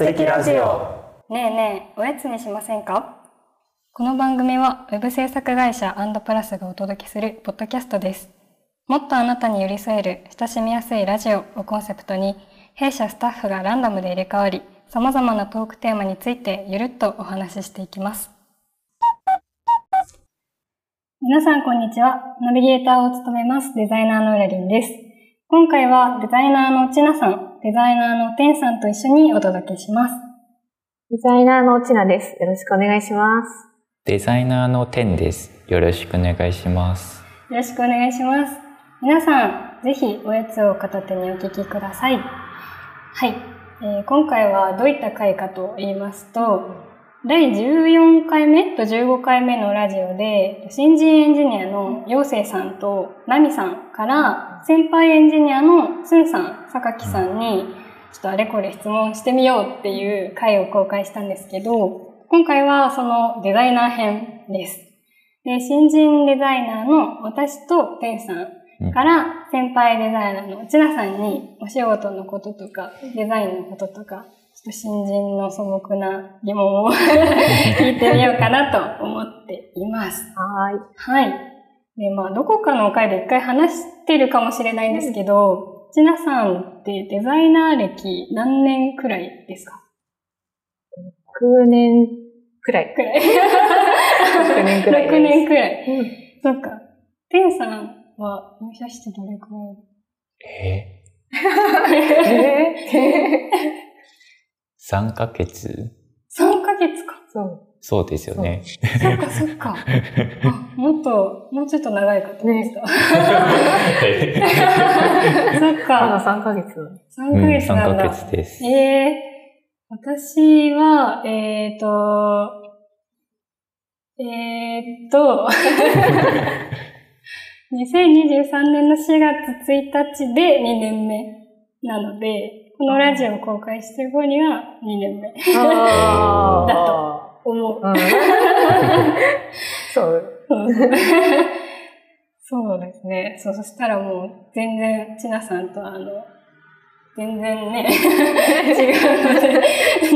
アンドプラス的ラジオ。ねえねえ、おやつにしませんか？この番組はウェブ制作会社アンドプラスがお届けするポッドキャストです。もっとあなたに寄り添える親しみやすいラジオをコンセプトに、弊社スタッフがランダムで入れ替わり、様々なトークテーマについてゆるっとお話ししていきます。皆さんこんにちは。ナビゲーターを務めますデザイナーのうらりんです。今回はデザイナーのちなさん、デザイナーのてんさんと一緒にお届けします。デザイナーのちなです。よろしくお願いします。デザイナーのテンです。よろしくお願いします。よろしくお願いします。皆さん、ぜひおやつを片手にお聞きください。はい、えー今回はどういった回かと言いますと、第14回目？と15回目のラジオで、新人エンジニアの陽生さんとナミさんから、先輩エンジニアのツンさん、榊さんに、ちょっとあれこれ質問してみようっていう回を公開したんですけど、今回はそのデザイナー編です。で、新人デザイナーの私とテンさんから先輩デザイナーのちなさんにお仕事のこととかデザインのこととかちょっと新人の素朴な疑問を 聞いてみようかなと思っています。はーい。はい。で、まあ、どこかの回で一回話してるかもしれないんですけど、ちなさんってデザイナー歴何年くらいですか？6年くらい。くらい。6年くらいです6年くらい。うんそっか。テンさんは入社してどれくらい？え？え？3ヶ月 ?3 ヶ月か。そう。そうですよね。そっかそっか。あ、もっと、もうちょっと長いかと思ってた。そっまだか。3ヶ月。3ヶ月なん3だ。ヶ月です。ええ私は、えっ、と、えっ、と、2023年の4月1日で2年目なので、このラジオを公開してる方には2年目。あだと思う。うん。そう。そうですね。そう、そしたらもう全然、ちなさんとあの、全然ね、違うので、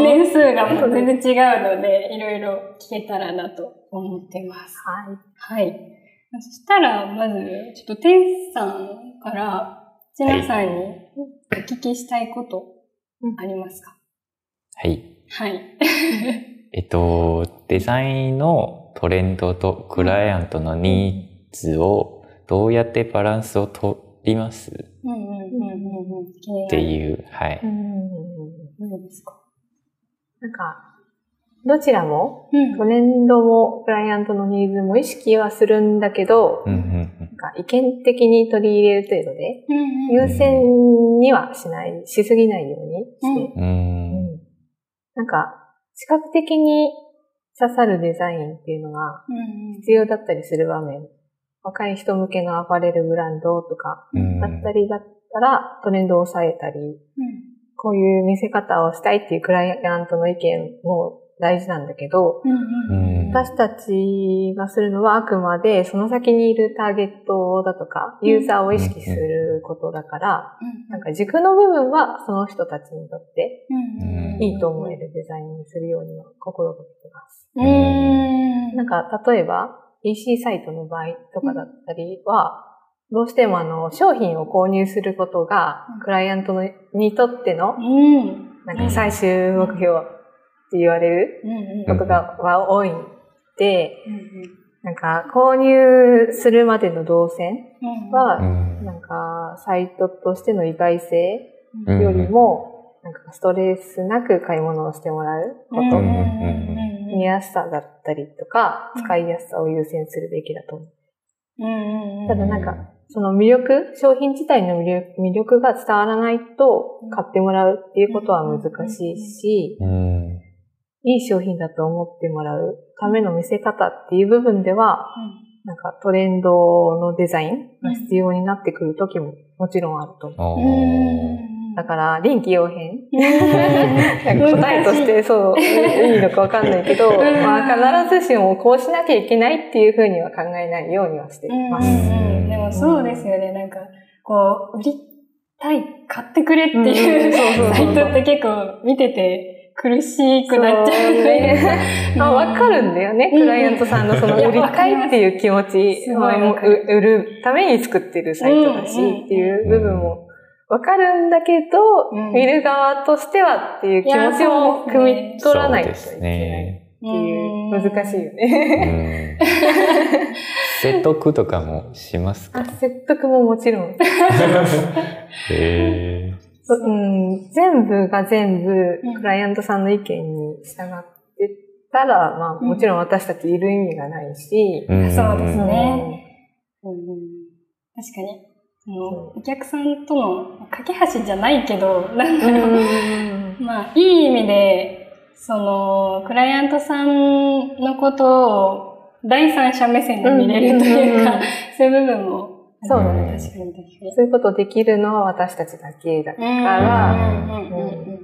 年数がもう全然違うので、いろいろ聞けたらなと思ってます。はい。はい。そしたら、まず、ちょっと、てんさんから、ちなさんにお聞きしたいことありますか？はい。はい。えっと、デザインのトレンドとクライアントのニーズをどうやってバランスを取ります？っうんうんうんうんうん。う、はい。うん。どうですか？なんか、どちらも、うん。トレンドもクライアントのニーズも意識はするんだけど、うんうんなんか意見的に取り入れる程度で、うんうん優先にはしない、しすぎないようにして、うん。うーん。うんなんか、視覚的に刺さるデザインっていうのがうん必要だったりする場面。若い人向けのアパレルブランドとかうん。だったりだったらトレンドを抑えたり、うん。こういう見せ方をしたいっていうクライアントの意見も大事なんだけど、うんうんうん。私たちがするのはあくまでその先にいるターゲットだとか、ユーザーを意識することだから、なんか軸の部分はその人たちにとってうんうんいいと思えるデザインにするようには心がけてます。うーん。なんか例えば EC サイトの場合とかだったりは、どうしてもあの商品を購入することがうん。クライアントのにとってのうん。なんか最終目標って言われるうんことがは多いんで、うんなんか購入するまでの動線うんは、うん。なんかサイトとしての意外性うんよりも、なんかストレスなく買い物をしてもらうこと、うん見やすさだったりとかうん、使いやすさを優先するべきだと思う。うん。ただなんか、その魅力、商品自体の魅力魅力が伝わらないとうん。買ってもらうっていうことは難しいし、うん。いい商品だと思ってもらうための見せ方っていう部分では、なんかトレンドのデザインが必要になってくる時ももちろんあると思う。だから、臨機応変。答えとしてそう、いいのかわかんないけど、んまあ必ずしもこうしなきゃいけないっていうふうには考えないようにはしています。うんうんうんでもそうですよね。なんか、こう、売りたい、買ってくれっていう、うんそうそうそうサイトって結構見てて苦しくなっちゃう。ね。あわかるんだよね、うん。クライアントさんのその売りたいっていう気持ち、売るために作ってるサイトだし、っていう部分もわかるんだけど、うん。見る側としてはっていう気持ちも汲み取らないといけないっていう。難しいよね。うん。説得とかもしますか？あ説得ももちろん。へうん、全部が全部うん。クライアントさんの意見に従ってたら、まあうん。もちろん私たちいる意味がないし、ーそうですうん。ねうん。確かに。そのお客さんとの架け橋じゃないけど、なんだろう。まあ、いい意味で、その、クライアントさんのことを第三者目線で見れるというかうんうんうんうん、そういう部分も。そうだね確かに確かに。そういうことできるのは私たちだけだかうんら、うんうんうんうん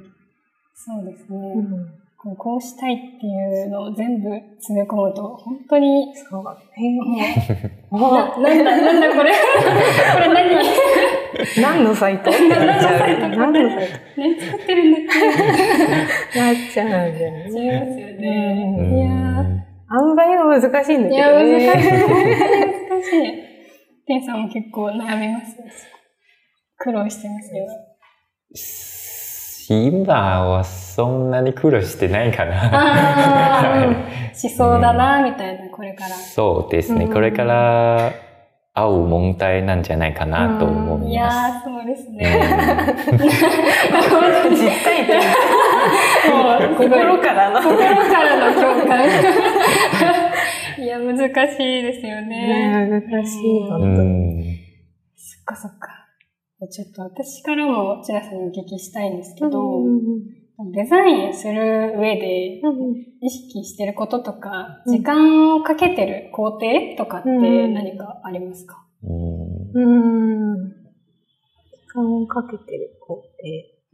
そうですね。うんこうこうしたいっていうのを全部詰め込むと、本当に、そうだもね。う ななんだ、なんだこれ これ何？何のサイト？ってなっちゃう。何のサイ何作ってるんだっトなっちゃうんだよ違いますよね。ね。うんいやー塩梅が難しいんだけいや、ど難しい。ね。難しい。テンさんも結構悩みますね。苦労してますよ。今はそんなに苦労してないかな。あはあ、しそうだな、みたいな、これから。そうですね。うんこれから会う問題なんじゃないかなと思いいます。やー、そうですうんね。実体験。もう、すごい心からの。心からの共感。いや、難しいですよね。ね難しい。う本当にんそっかそっか。ちょっと私からも、ちなさんにお聞きしたいんですけど、デザインする上で意識してることとか、うん時間をかけてる工程とかってうん何かありますか、うんうん。時間をかけてる工程。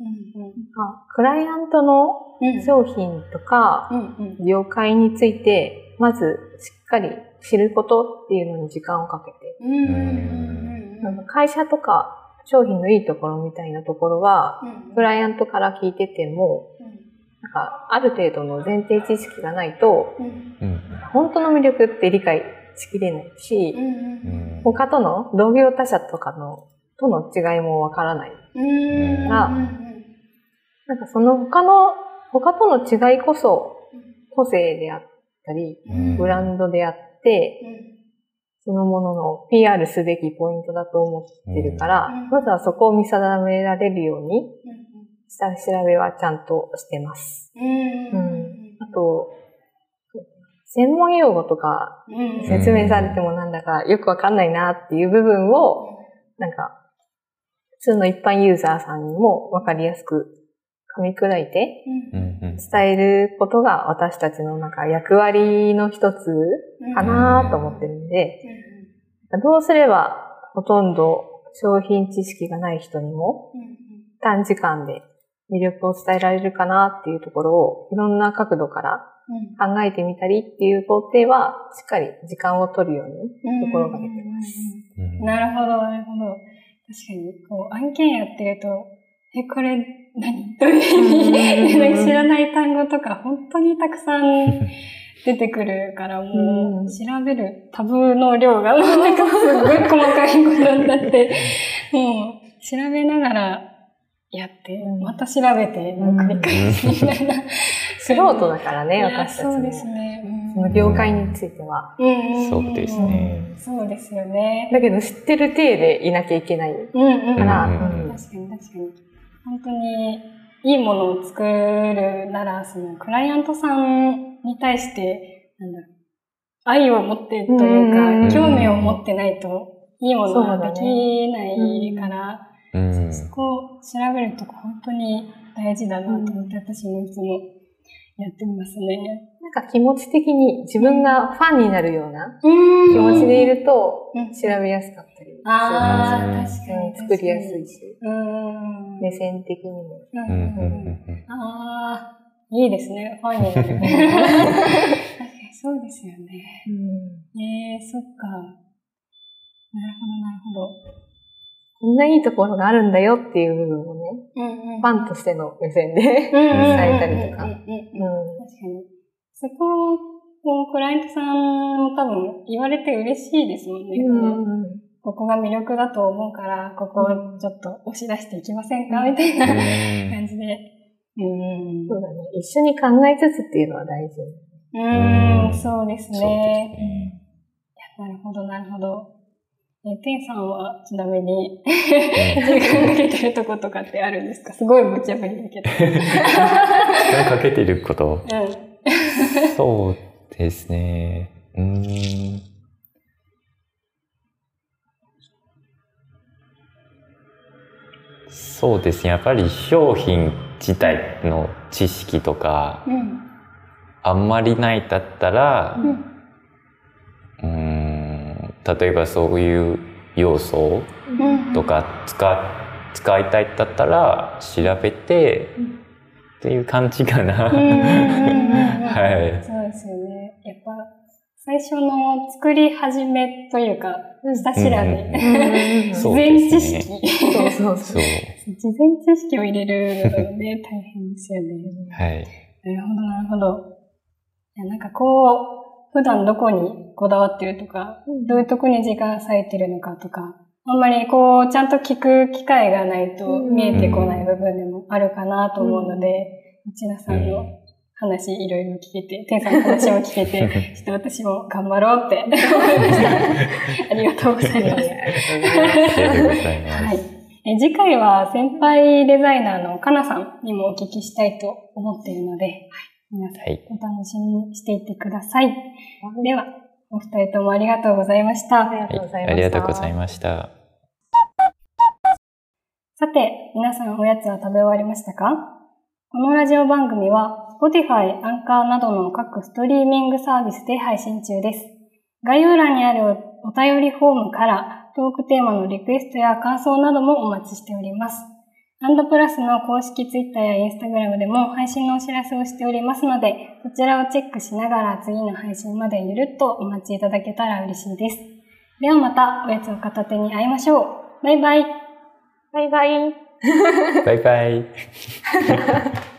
うんあクライアントのうん商品とかうんうん業界について、まずしっかり知ることっていうのに時間をかけて。会社とか商品のいいところみたいなところは、うん。クライアントから聞いてても、なんかある程度の前提知識がないと、本当の魅力って理解しきれないし、他との同業他社とかのとの違いもわからない。うん。がなん。かその他の、他との違いこそ個性であったり、うん。ブランドであって、そのものの PR すべきポイントだと思ってるから、うん。まずはそこを見定められるように、下調べはちゃんとしてます。うん。あと、専門用語とかうん。説明されてもなんだかよくわかんないなっていう部分を、なんか、普通の一般ユーザーさんにもわかりやすく噛み砕いて伝えることが私たちのなんか役割の一つかなと思ってるんで、どうすればほとんど商品知識がない人にも短時間で魅力を伝えられるかなっていうところをいろんな角度から考えてみたりっていう工程はしっかり時間を取るように心がけてます。うん。なるほど、なるほど。確かに、こう、案件やってると、え、これ何、どういう意味知らない単語とか、本当にたくさん 出てくるから、もう調べるタブの量が、なんかすごい細かいことになって、もう、調べながらやって、うんまた調べて、繰り返しみたいな。素人だからね、私たちも。そうですね。うんその業界については。そうですね。そうですよね。だけど知ってる体でいなきゃいけない。から、確かに確かに。本当にいいものを作るなら、そのクライアントさんに対して、なんだろう、愛を持ってといううん。か、興味を持ってないと、いいものはそうだね。できないから、うん。そこを調べるとこ本当に大事だなと思って、私もいつもやってますね。なんか気持ち的に自分がファンになるようなうん気持ちでいるとうん調べやすかったりするああ、うん確かに。作りやすいし、うん。目線的にも。うんうんうんうんああ、いいですね。ファンになる。確かにそうですよね。ええそっか。なるほど、なるほど。こんないいところがあるんだよっていう部分をね、うんうん。ファンとしての目線で、伝えたりとか。確かに。そこをクライアントさんも多分言われて嬉しいですもんね。うんここが魅力だと思うから、ここをちょっと押し出していきませんかみたいなうん感じで。うん。そうだね。一緒に考えつつっていうのは大事。うん、うんそうです。ね。なるほど、なるほど。え、テンさんはちなみに、うん 時間かけてるとことかってあるんですか？すごい無茶ぶりだけど。時間かけてること？うん。そうですね。うーん。そうですね。やっぱり商品自体の知識とか、うん。あんまりないだったらう、ん。例えばそういう要素うん。とか使使いたいだったら調べてうんっていう感じかな。はい。そうですよね。やっぱ、最初の作り始めというか、うん下調べ。うん事前知識。そうそうそ。う。事前知識を入れるのがね、大変ですよね。はい。なるほど、なるほど。いや、なんかこう、普段どこにこだわってるとか、どういうとこに時間割いてるのかとか、あんまりこう、ちゃんと聞く機会がないとうん見えてこない部分でもあるかなと思うので、内田さんの話いろいろ聞けて、天さんの話も聞けて、ちょっと私も頑張ろうって思いました。ありがとうございます。ありがとうございます。はい。え次回は先輩デザイナーのかなさんにもお聞きしたいと思っているので、はい、皆さんはい。お楽しみにしていてください。では、お二人ともありがとうございました。ありがとうございました。ありがとうございました。さて、皆さんおやつは食べ終わりましたか？このラジオ番組は Spotify、アンカーなどの各ストリーミングサービスで配信中です。概要欄にあるお便りフォームからトークテーマのリクエストや感想などもお待ちしております。アンドプラスの公式 Twitter や Instagram でも配信のお知らせをしておりますので、こちらをチェックしながら次の配信までゆるっとお待ちいただけたら嬉しいです。ではまたおやつを片手に会いましょう。バイバイ。バイバイ。バイバイ。